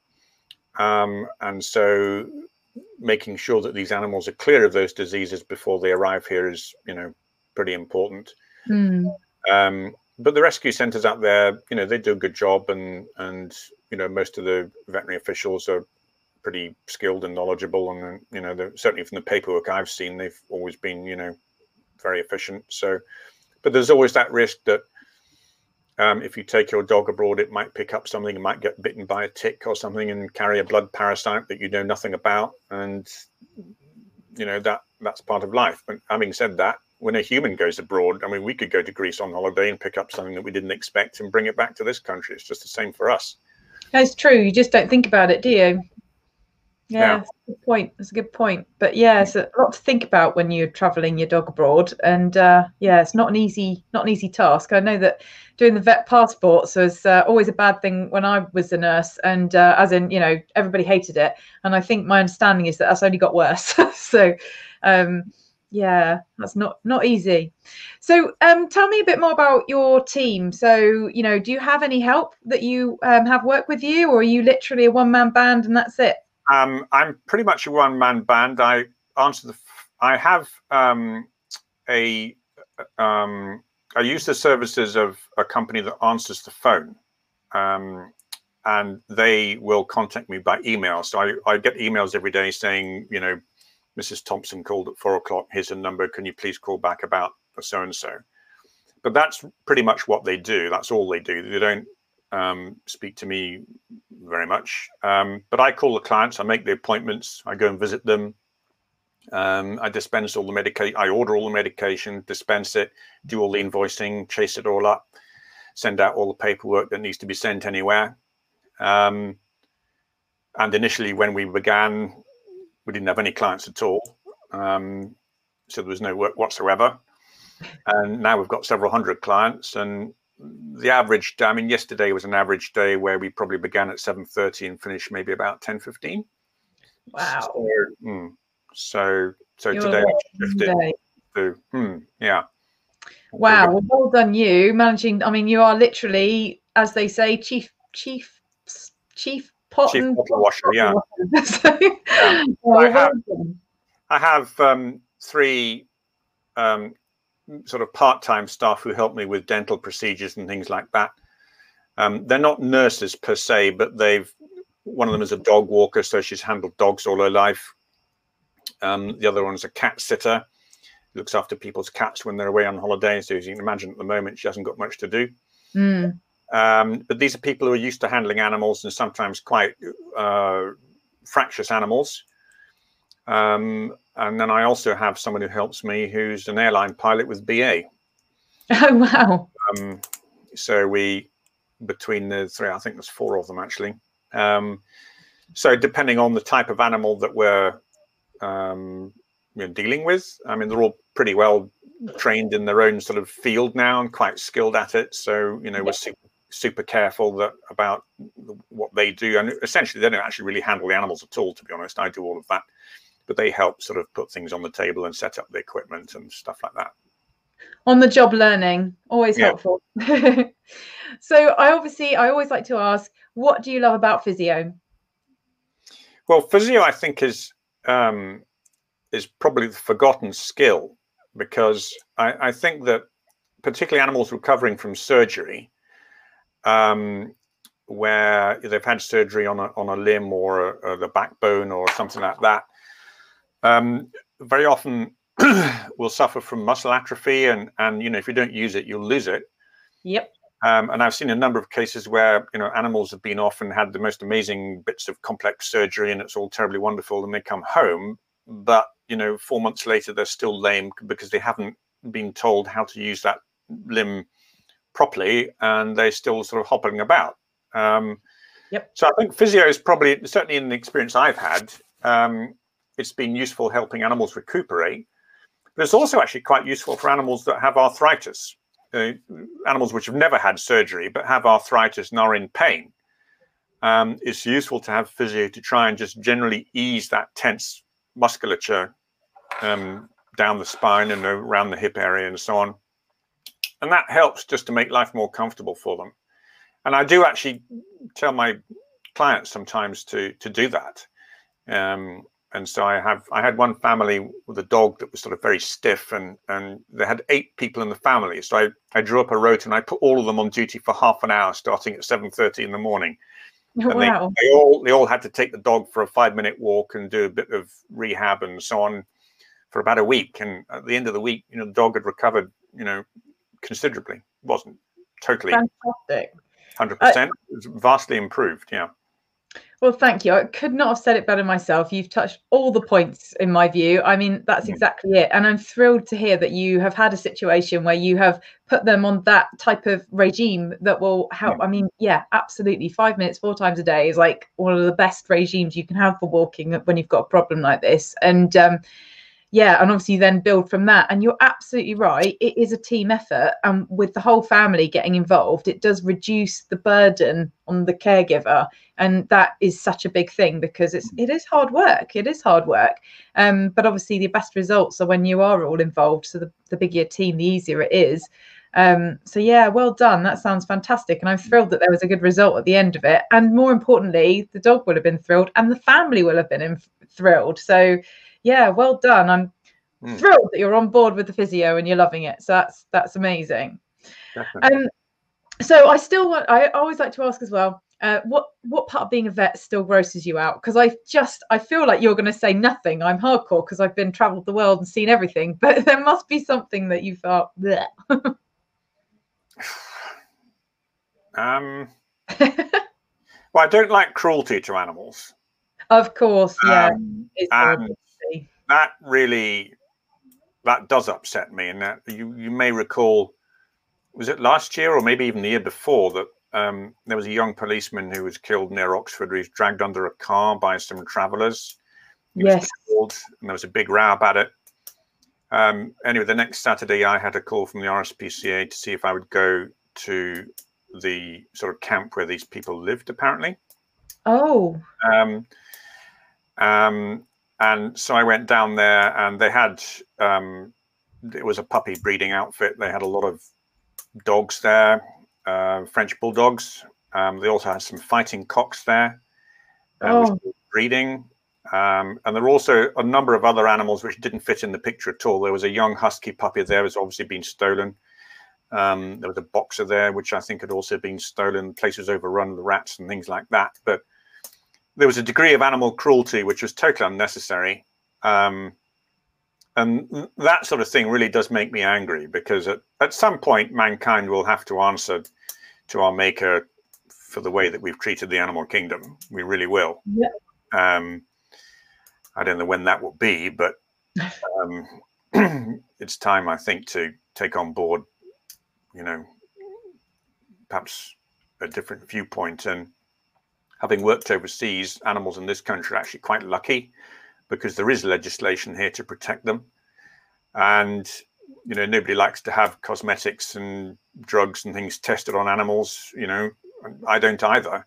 Um, and so making sure that these animals are clear of those diseases before they arrive here is, you know, pretty important. Mm. Um, but the rescue centres out there, you know, they do a good job, and and you know, most of the veterinary officials are pretty skilled and knowledgeable, and you know, certainly from the paperwork I've seen, they've always been, you know, very efficient. So, but there's always that risk that um, if you take your dog abroad, it might pick up something, it might get bitten by a tick or something and carry a blood parasite that you know nothing about. And, you know, that that's part of life. But having said that, when a human goes abroad, I mean, we could go to Greece on holiday and pick up something that we didn't expect and bring it back to this country. It's just the same for us. That's true. You just don't think about it, do you? Yeah, yeah. That's a good point. That's a good point. But yeah, it's a lot to think about when you're traveling your dog abroad, and uh, yeah, it's not an easy, not an easy task. I know that doing the vet passports was uh, always a bad thing when I was a nurse, and uh, as in, you know, everybody hated it, and I think my understanding is that that's only got worse. so, um, yeah, that's not not easy. So, um, tell me a bit more about your team. So, you know, do you have any help that you um, have work with you, or are you literally a one man band and that's it? Um, I'm pretty much a one man band. I answer the. I have um, a. Um, I use the services of a company that answers the phone, um, and they will contact me by email. So I, I get emails every day saying, you know, Mrs. Thompson called at four o'clock. Here's a number. Can you please call back about so and so? But that's pretty much what they do. That's all they do. They don't um, speak to me very much. Um, but I call the clients, I make the appointments, I go and visit them. Um, I dispense all the medication, I order all the medication, dispense it, do all the invoicing, chase it all up, send out all the paperwork that needs to be sent anywhere. Um, and initially, when we began, we didn't have any clients at all. Um, so there was no work whatsoever. And now we've got several hundred clients, and the average i mean yesterday was an average day where we probably began at 7.30 and finished maybe about 10.15 wow so mm, so, so today shifted to hmm, yeah wow well, well done you managing i mean you are literally as they say chief chief chief pot chief and washer yeah, so, yeah. Well, I have, I have um, three um, sort of part-time staff who help me with dental procedures and things like that. Um, they're not nurses per se, but they've one of them is a dog walker, so she's handled dogs all her life. Um, the other one's a cat sitter, looks after people's cats when they're away on holiday. So as you can imagine, at the moment she hasn't got much to do. Mm. Um, but these are people who are used to handling animals and sometimes quite uh, fractious animals. Um, and then I also have someone who helps me who's an airline pilot with BA. Oh, wow. Um, so we, between the three, I think there's four of them actually. Um, so depending on the type of animal that we're um, dealing with, I mean, they're all pretty well trained in their own sort of field now and quite skilled at it. So, you know, we're super, super careful that about what they do. And essentially, they don't actually really handle the animals at all, to be honest. I do all of that but they help sort of put things on the table and set up the equipment and stuff like that. On the job learning, always yeah. helpful. so I obviously I always like to ask, what do you love about physio? Well, physio I think is um, is probably the forgotten skill because I, I think that particularly animals recovering from surgery, um, where they've had surgery on a, on a limb or, a, or the backbone or something like that, um, very often will suffer from muscle atrophy, and and you know if you don't use it, you'll lose it. Yep. Um, and I've seen a number of cases where you know animals have been off and had the most amazing bits of complex surgery, and it's all terribly wonderful, and they come home, but you know four months later they're still lame because they haven't been told how to use that limb properly and they're still sort of hopping about. Um, yep. So I think physio is probably, certainly in the experience I've had, um, it's been useful helping animals recuperate. But it's also actually quite useful for animals that have arthritis, uh, animals which have never had surgery but have arthritis and are in pain. Um, it's useful to have physio to try and just generally ease that tense musculature um, down the spine and around the hip area and so on. And that helps just to make life more comfortable for them. And I do actually tell my clients sometimes to to do that. Um, and so I have I had one family with a dog that was sort of very stiff and and they had eight people in the family. So I, I drew up a route and I put all of them on duty for half an hour starting at 7.30 in the morning. Oh, and wow. they, they all they all had to take the dog for a five minute walk and do a bit of rehab and so on for about a week. And at the end of the week, you know, the dog had recovered, you know, considerably. It wasn't totally Fantastic. hundred percent. It vastly improved. Yeah. Well, thank you. I could not have said it better myself. You've touched all the points in my view. I mean, that's Mm. exactly it. And I'm thrilled to hear that you have had a situation where you have put them on that type of regime that will help. I mean, yeah, absolutely. Five minutes, four times a day is like one of the best regimes you can have for walking when you've got a problem like this. And um, yeah, and obviously then build from that. And you're absolutely right. It is a team effort. And with the whole family getting involved, it does reduce the burden on the caregiver and that is such a big thing because it's it is hard work it is hard work um but obviously the best results are when you are all involved so the, the bigger your team the easier it is um so yeah well done that sounds fantastic and i'm thrilled that there was a good result at the end of it and more importantly the dog would have been thrilled and the family will have been in, thrilled so yeah well done i'm Mm. thrilled that you're on board with the physio and you're loving it so that's that's amazing Definitely. um so i still want i always like to ask as well uh, what what part of being a vet still grosses you out? Because I just I feel like you're going to say nothing. I'm hardcore because I've been travelled the world and seen everything, but there must be something that you thought. Bleh. um, well, I don't like cruelty to animals. of course, yeah. Um, it's and horrible to see. That really that does upset me. And that you you may recall, was it last year or maybe even the year before that um, there was a young policeman who was killed near Oxford. He was dragged under a car by some travellers. Yes. killed, and there was a big row about it. Um, anyway, the next Saturday, I had a call from the RSPCA to see if I would go to the sort of camp where these people lived, apparently. Oh, Um, um, and so I went down there, and they had um, it was a puppy breeding outfit. They had a lot of dogs there, uh, French bulldogs. Um, they also had some fighting cocks there, uh, Oh. breeding. Um, and there were also a number of other animals which didn't fit in the picture at all. There was a young husky puppy there, was obviously been stolen. Um, there was a boxer there, which I think had also been stolen. The place was overrun with rats and things like that. But there was a degree of animal cruelty which was totally unnecessary. Um, and that sort of thing really does make me angry because at, at some point, mankind will have to answer to our maker for the way that we've treated the animal kingdom. We really will. Yeah. Um, I don't know when that will be, but um, it's time, I think, to take on board, you know, perhaps a different viewpoint. And having worked overseas, animals in this country are actually quite lucky because there is legislation here to protect them. And, you know, nobody likes to have cosmetics and drugs and things tested on animals, you know, I don't either.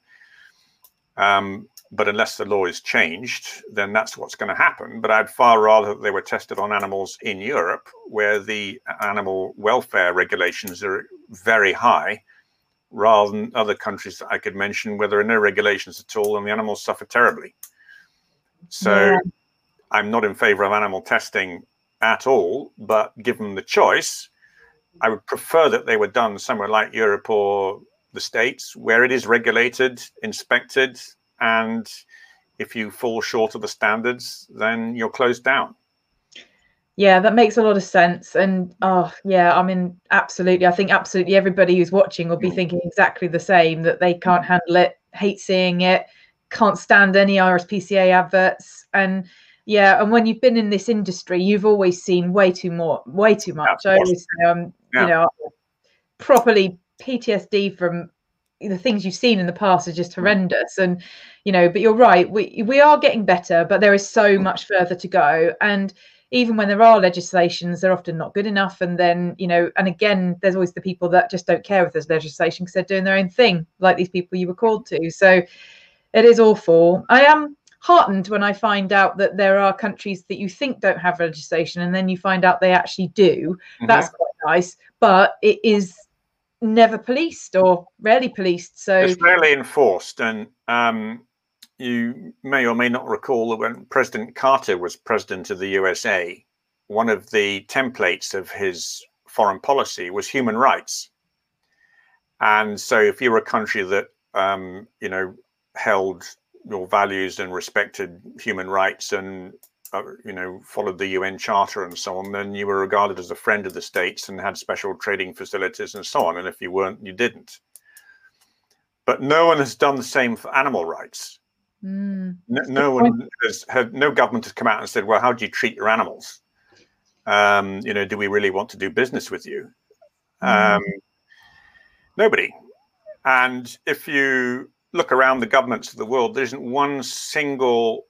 Um, but unless the law is changed, then that's what's going to happen. But I'd far rather they were tested on animals in Europe, where the animal welfare regulations are very high, rather than other countries that I could mention where there are no regulations at all and the animals suffer terribly. So Yeah. I'm not in favor of animal testing at all, but given the choice, I would prefer that they were done somewhere like Europe or the States, where it is regulated, inspected, and if you fall short of the standards, then you're closed down. Yeah, that makes a lot of sense. And oh, yeah, I mean, absolutely. I think absolutely everybody who's watching will be Mm. thinking exactly the same that they can't handle it, hate seeing it, can't stand any RSPCA adverts. And yeah, and when you've been in this industry, you've always seen way too more, way too much. I always say, um, Yeah. you know, properly PTSD from the things you've seen in the past are just Hmm. horrendous and you know but you're right we we are getting better but there is so much further to go and even when there are legislations they're often not good enough and then you know and again there's always the people that just don't care if there's legislation because they're doing their own thing like these people you were called to. So it is awful. I am heartened when i find out that there are countries that you think don't have legislation and then you find out they actually do. Mhm. that's quite nice but it is never policed or rarely policed so It's rarely enforced, and um, you may or may not recall that when President Carter was president of the USA, one of the templates of his foreign policy was human rights. And so, if you were a country that um, you know held your values and respected human rights and uh, you know followed the UN Charter and so on, then you were regarded as a friend of the states and had special trading facilities and so on. And if you weren't, you didn't. But no one has done the same for animal rights. Mm, No, no one has had no government has come out and said, "Well, how do you treat your animals? Um, you know, do we really want to do business with you?" Mm. Um, nobody. And if you look around the governments of the world, there isn't one single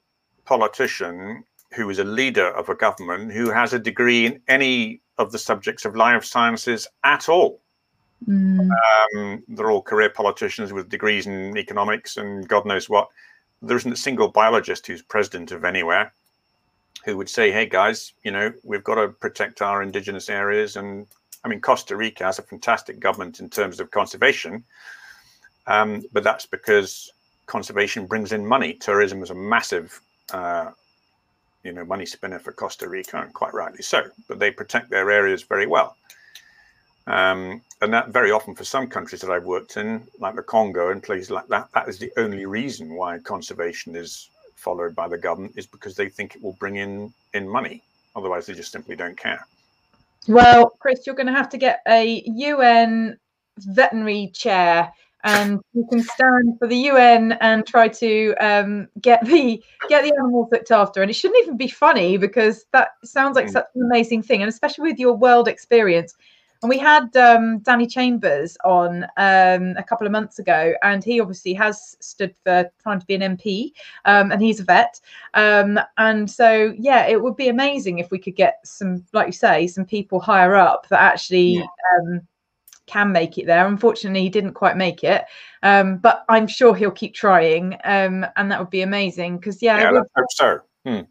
politician who is a leader of a government who has a degree in any of the subjects of life sciences at all. mm, Um, they're all career politicians with degrees in economics and God knows what. There isn't a single biologist who's president of anywhere who would say, hey guys, you know, we've got to protect our indigenous areas. And I mean, Costa Rica has a fantastic government in terms of conservation. Um, but that's because conservation brings in money. Tourism is a massive, uh, you know, money spinner for Costa Rica, and quite rightly so. But they protect their areas very well. Um, and that very often for some countries that I've worked in, like the Congo and places like that, that is the only reason why conservation is followed by the government is because they think it will bring in in money. Otherwise, they just simply don't care. Well, Chris, you're going to have to get a UN veterinary chair, and you can stand for the UN and try to um, get the get the animals looked after. And it shouldn't even be funny because that sounds like Mm. such an amazing thing, and especially with your world experience. And we had um, Danny Chambers on um, a couple of months ago, and he obviously has stood for trying to be an MP, um, and he's a vet. Um, and so, yeah, it would be amazing if we could get some, like you say, some people higher up that actually Yeah. um, can make it there. Unfortunately, he didn't quite make it, um, but I'm sure he'll keep trying, um, and that would be amazing because, yeah, Yeah, would hope so. Hmm.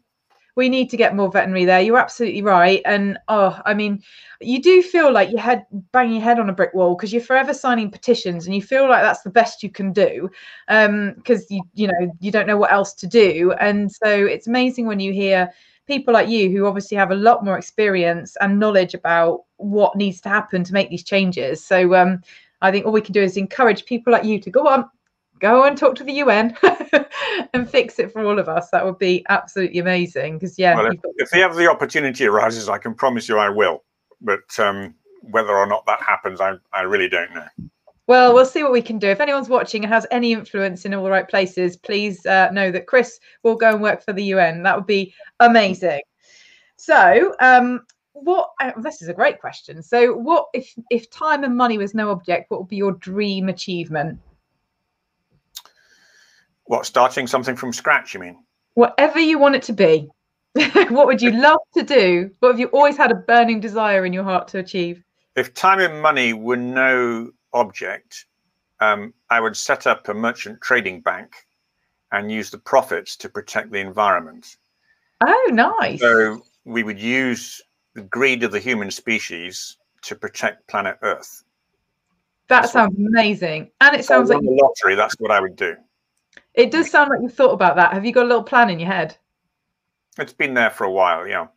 We need to get more veterinary there. You're absolutely right. And oh, I mean, you do feel like you had banging your head on a brick wall because you're forever signing petitions and you feel like that's the best you can do. Um, because you you know, you don't know what else to do. And so it's amazing when you hear people like you who obviously have a lot more experience and knowledge about what needs to happen to make these changes. So um I think all we can do is encourage people like you to go on, go and talk to the UN and fix it for all of us. That would be absolutely amazing. Because yeah, Well, if, got- if the the opportunity arises, I can promise you I will. But um, whether or not that happens, I, I really don't know. well, we'll see what we can do. If anyone's watching and has any influence in all the right places, please uh, know that Chris will go and work for the UN. That would be amazing. So, um, what? Uh, this is a great question. So, what if if time and money was no object? What would be your dream achievement? What, starting something from scratch, you mean? Whatever you want it to be. what would you love to do? What have you always had a burning desire in your heart to achieve? If time and money were no object, um, I would set up a merchant trading bank and use the profits to protect the environment. Oh, nice. So we would use the greed of the human species to protect planet Earth. that that's sounds amazing. And it sounds like the lottery. That's what I would do. It does sound like you've thought about that. Have you got a little plan in your head? It's been there for a while, yeah.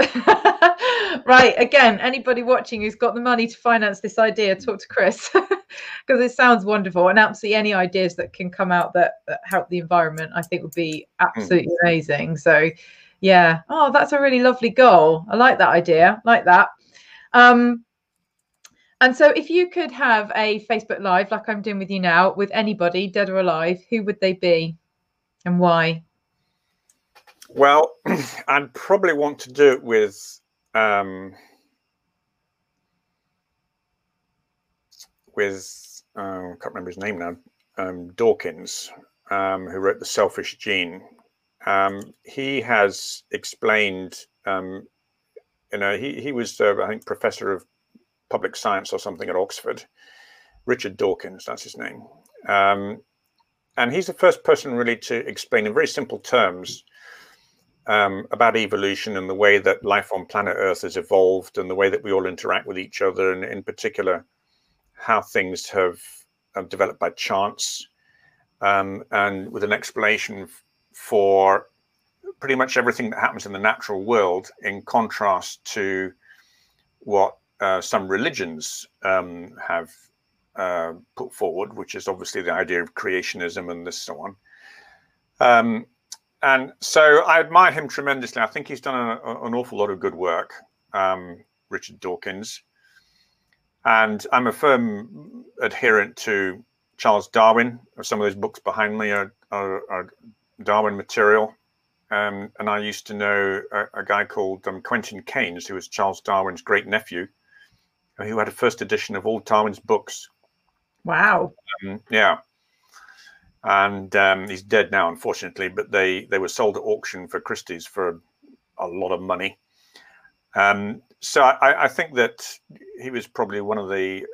right. Again, anybody watching who's got the money to finance this idea, talk to Chris because it sounds wonderful. And absolutely any ideas that can come out that, that help the environment, I think would be absolutely amazing. So, yeah. Oh, that's a really lovely goal. I like that idea. Like that. Um, and so, if you could have a Facebook Live like I'm doing with you now with anybody, dead or alive, who would they be and why? Well, I'd probably want to do it with um, with uh, I can't remember his name now, um, Dawkins, um, who wrote The Selfish Gene. Um, he has explained, um, you know, he, he was, uh, I think, professor of public science or something at Oxford. Richard Dawkins, that's his name. Um, and he's the first person really to explain in very simple terms um, about evolution and the way that life on planet Earth has evolved and the way that we all interact with each other, and in particular, how things have, have developed by chance, um, and with an explanation for pretty much everything that happens in the natural world, in contrast to what uh, some religions um, have uh, put forward, which is obviously the idea of creationism and this so on. Um, and so I admire him tremendously. I think he's done a, an awful lot of good work, um, Richard Dawkins. And I'm a firm adherent to Charles Darwin. Some of those books behind me are, are, are Darwin material. Um, and I used to know a, a guy called um, Quentin Keynes, who was Charles Darwin's great nephew, who had a first edition of all Darwin's books. Wow. Um, yeah and um, he's dead now, unfortunately. But they they were sold at auction for Christie's for a lot of money. Um, so I, I, think that he was probably one of the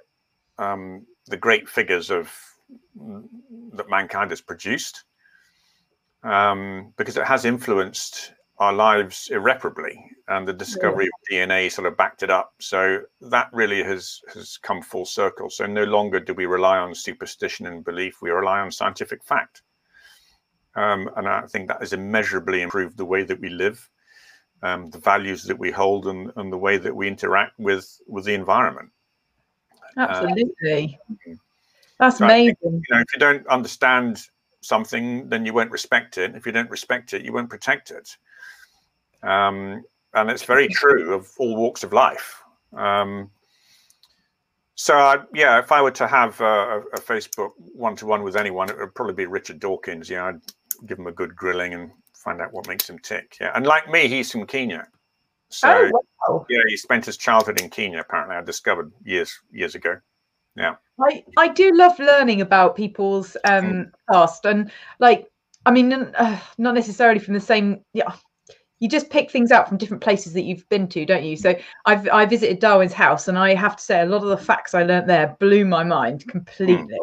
um, the great figures of that mankind has produced, um, because it has influenced our lives irreparably, and the discovery yeah. of DNA sort of backed it up. So that really has has come full circle. So no longer do we rely on superstition and belief; we rely on scientific fact. Um, and I think that has immeasurably improved the way that we live, um, the values that we hold, and, and the way that we interact with with the environment. Absolutely, um, that's so amazing. Think, you know, if you don't understand something, then you won't respect it. If you don't respect it, you won't protect it. Um, and it's very true of all walks of life. Um, so, I, yeah, if I were to have a, a Facebook one to one with anyone, it would probably be Richard Dawkins. Yeah, I'd give him a good grilling and find out what makes him tick. Yeah, and like me, he's from Kenya. So, oh, wow. yeah, he spent his childhood in Kenya. Apparently, I discovered years years ago. Yeah, I I do love learning about people's um mm. past and like I mean, uh, not necessarily from the same. Yeah, you just pick things out from different places that you've been to, don't you? So I've I visited Darwin's house, and I have to say a lot of the facts I learned there blew my mind completely.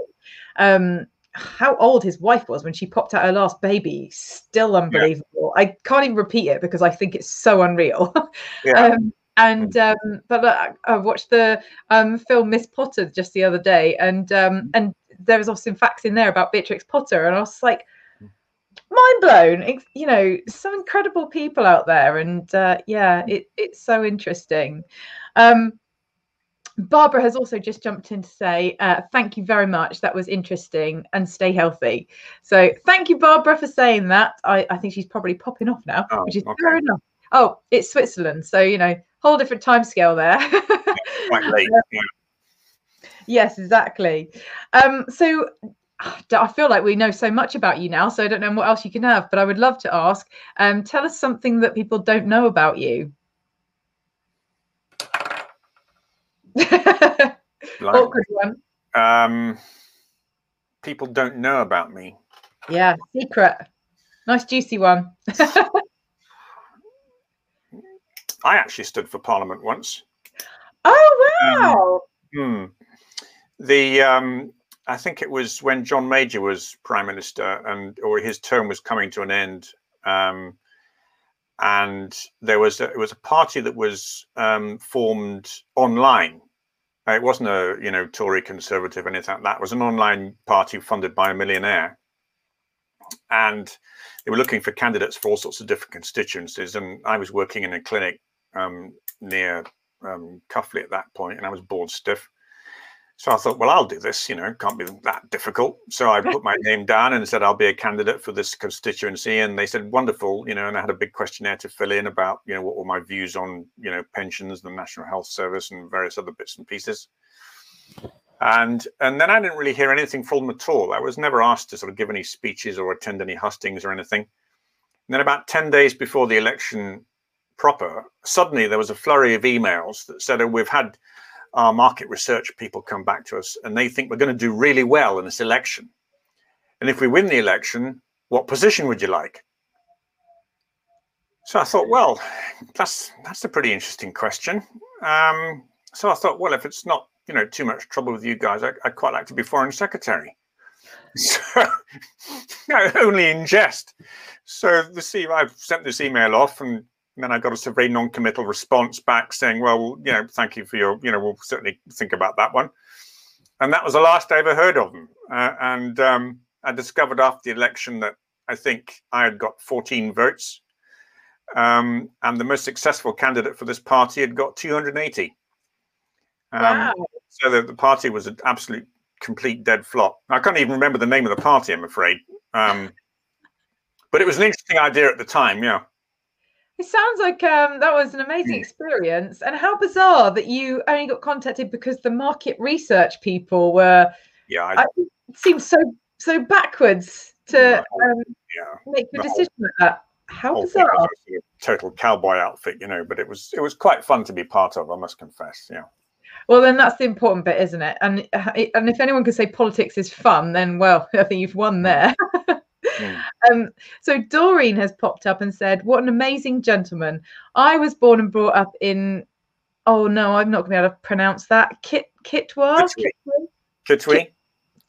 Mm. Um, how old his wife was when she popped out her last baby, still unbelievable. Yeah. I can't even repeat it because I think it's so unreal. Yeah. um, and um, but uh, I watched the um, film Miss Potter just the other day, and um, mm. and there was also some facts in there about Beatrix Potter, and I was like, mind blown. You know, some incredible people out there, and uh, yeah, it, it's so interesting. Um, Barbara has also just jumped in to say, uh, thank you very much. That was interesting and stay healthy. So thank you, Barbara, for saying that. I, I think she's probably popping off now, oh, which is okay. fair enough. Oh, it's Switzerland. So, you know, whole different time scale there. quite late. Yeah. Yes, exactly. Um, so I feel like we know so much about you now, so I don't know what else you can have, but I would love to ask. Um, tell us something that people don't know about you. Awkward one. Um, people don't know about me. Yeah, secret. Nice juicy one. I actually stood for Parliament once. Oh wow! Um, hmm. The um, I think it was when John Major was prime minister and or his term was coming to an end. Um, and there was a, it was a party that was um, formed online. It wasn't a you know Tory conservative anything like that. It was an online party funded by a millionaire, and they were looking for candidates for all sorts of different constituencies. And I was working in a clinic um, near um, Cuffley at that point, and I was bored stiff. So I thought, well, I'll do this. You know, can't be that difficult. So I put my name down and said I'll be a candidate for this constituency. And they said, wonderful. You know, and I had a big questionnaire to fill in about, you know, what were my views on, you know, pensions, the National Health Service, and various other bits and pieces. And and then I didn't really hear anything from them at all. I was never asked to sort of give any speeches or attend any hustings or anything. And then about ten days before the election proper, suddenly there was a flurry of emails that said, oh, we've had our market research people come back to us and they think we're going to do really well in this election. And if we win the election, what position would you like? So I thought, well, that's that's a pretty interesting question. Um, so I thought, well, if it's not you know too much trouble with you guys, I, would quite like to be foreign secretary. So only in jest. So the see, I sent this email off, and then I got a very non-committal response back saying, "Well, you know, thank you for your, you know, we'll certainly think about that one." And that was the last I ever heard of them. Uh, and um, I discovered after the election that I think I had got 14 votes, um, and the most successful candidate for this party had got 280. Um, wow. So the, the, party was an absolute complete dead flop. I can't even remember the name of the party, I'm afraid. Um, but it was an interesting idea at the time, yeah. It sounds like um, that was an amazing hmm. experience, and how bizarre that you only got contacted because the market research people were. Yeah, I, it seems so so backwards to um, yeah, make the, the decision whole, like that. How bizarre! Sort of total cowboy outfit, you know, but it was it was quite fun to be part of. I must confess, yeah. Well, then that's the important bit, isn't it? And and if anyone can say politics is fun, then well, I think you've won there. mm. um, so Doreen has popped up and said, "What an amazing gentleman! I was born and brought up in. Oh no, I'm not going to be able to pronounce that. Kit Kitwa. Kitwi.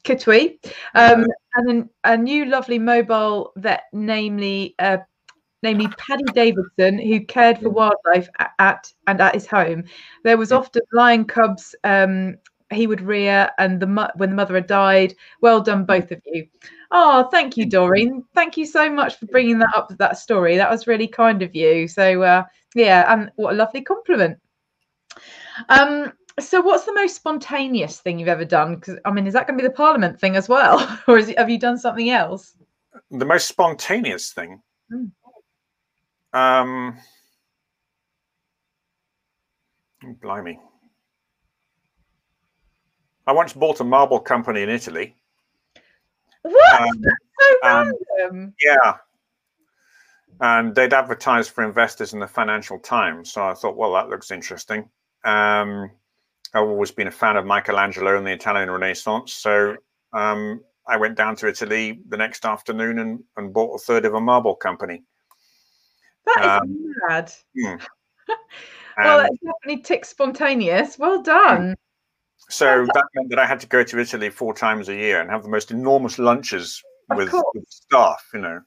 Kitwi. Um, and then a new lovely mobile vet, namely uh, namely Paddy Davidson, who cared for wildlife at, and at his home. There was often lion cubs um, he would rear, and the when the mother had died. Well done, both of you. Oh, thank you, Doreen. Thank you so much for bringing that up. That story that was really kind of you. So uh, yeah, and what a lovely compliment. Um, so what's the most spontaneous thing you've ever done? Because I mean, is that going to be the Parliament thing as well, or is it, have you done something else? The most spontaneous thing. Mm. Um, blimey. I once bought a marble company in Italy. What? Um, so random. Yeah. And they'd advertised for investors in the Financial Times. So I thought, well, that looks interesting. Um, I've always been a fan of Michelangelo and the Italian Renaissance. So um, I went down to Italy the next afternoon and, and bought a third of a marble company. That is um, mad. Hmm. well, that definitely ticks spontaneous. Well done. So that meant that I had to go to Italy four times a year and have the most enormous lunches with, with, staff, you know.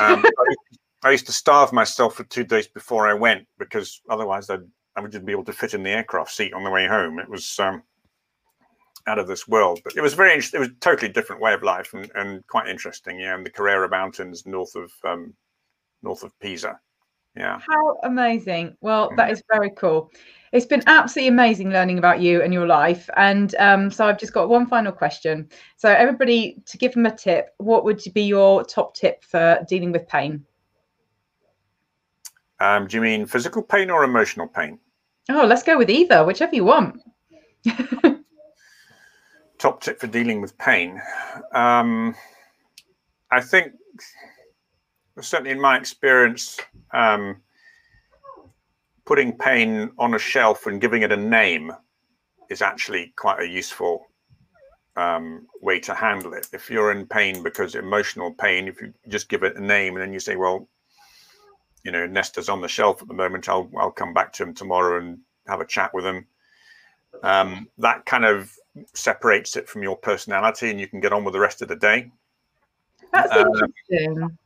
Um, I, used to starve myself for two days before I went because otherwise I'd, I wouldn't be able to fit in the aircraft seat on the way home. It was um, out of this world, but it was very, interesting. it was a totally different way of life and, and quite interesting. Yeah, in the Carrara Mountains north of um, north of Pisa. Yeah. How amazing. Well, that mm. very cool. It's been absolutely amazing learning about you and your life. And um, so I've just got one final question. So, everybody, to give them a tip, what would be your top tip for dealing with pain? Um, do you mean physical pain or emotional pain? Oh, let's go with either, whichever you want. top tip for dealing with pain. Um, I think certainly in my experience, um, putting pain on a shelf and giving it a name is actually quite a useful um, way to handle it. If you're in pain because emotional pain, if you just give it a name and then you say, well, you know, Nestor's on the shelf at the moment. I'll I'll come back to him tomorrow and have a chat with him. Um, that kind of separates it from your personality, and you can get on with the rest of the day. That's um, interesting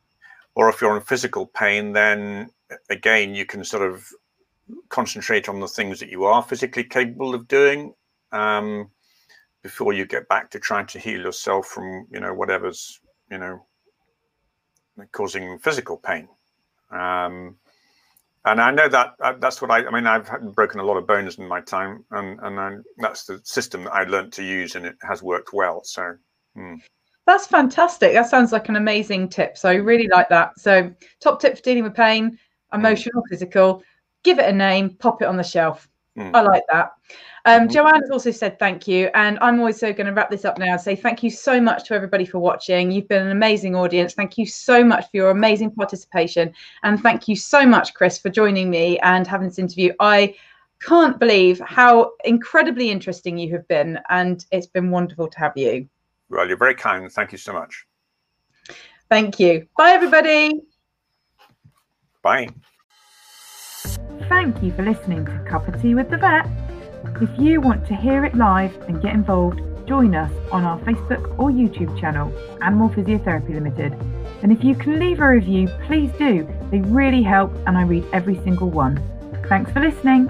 or if you're in physical pain, then again, you can sort of concentrate on the things that you are physically capable of doing um, before you get back to trying to heal yourself from, you know, whatever's, you know, causing physical pain. Um, and I know that uh, that's what I, I mean, I've broken a lot of bones in my time, and, and I, that's the system that I learned to use, and it has worked well. So, hmm. That's fantastic. That sounds like an amazing tip. So I really like that. So top tip for dealing with pain, mm. emotional, physical, give it a name, pop it on the shelf. Mm. I like that. Um, mm-hmm. Joanne has also said thank you. And I'm also going to wrap this up now and say thank you so much to everybody for watching. You've been an amazing audience. Thank you so much for your amazing participation. And thank you so much, Chris, for joining me and having this interview. I can't believe how incredibly interesting you have been, and it's been wonderful to have you. Well, you're very kind. Thank you so much. Thank you. Bye, everybody. Bye. Thank you for listening to Cup of Tea with the Vet. If you want to hear it live and get involved, join us on our Facebook or YouTube channel, Animal Physiotherapy Limited. And if you can leave a review, please do. They really help and I read every single one. Thanks for listening.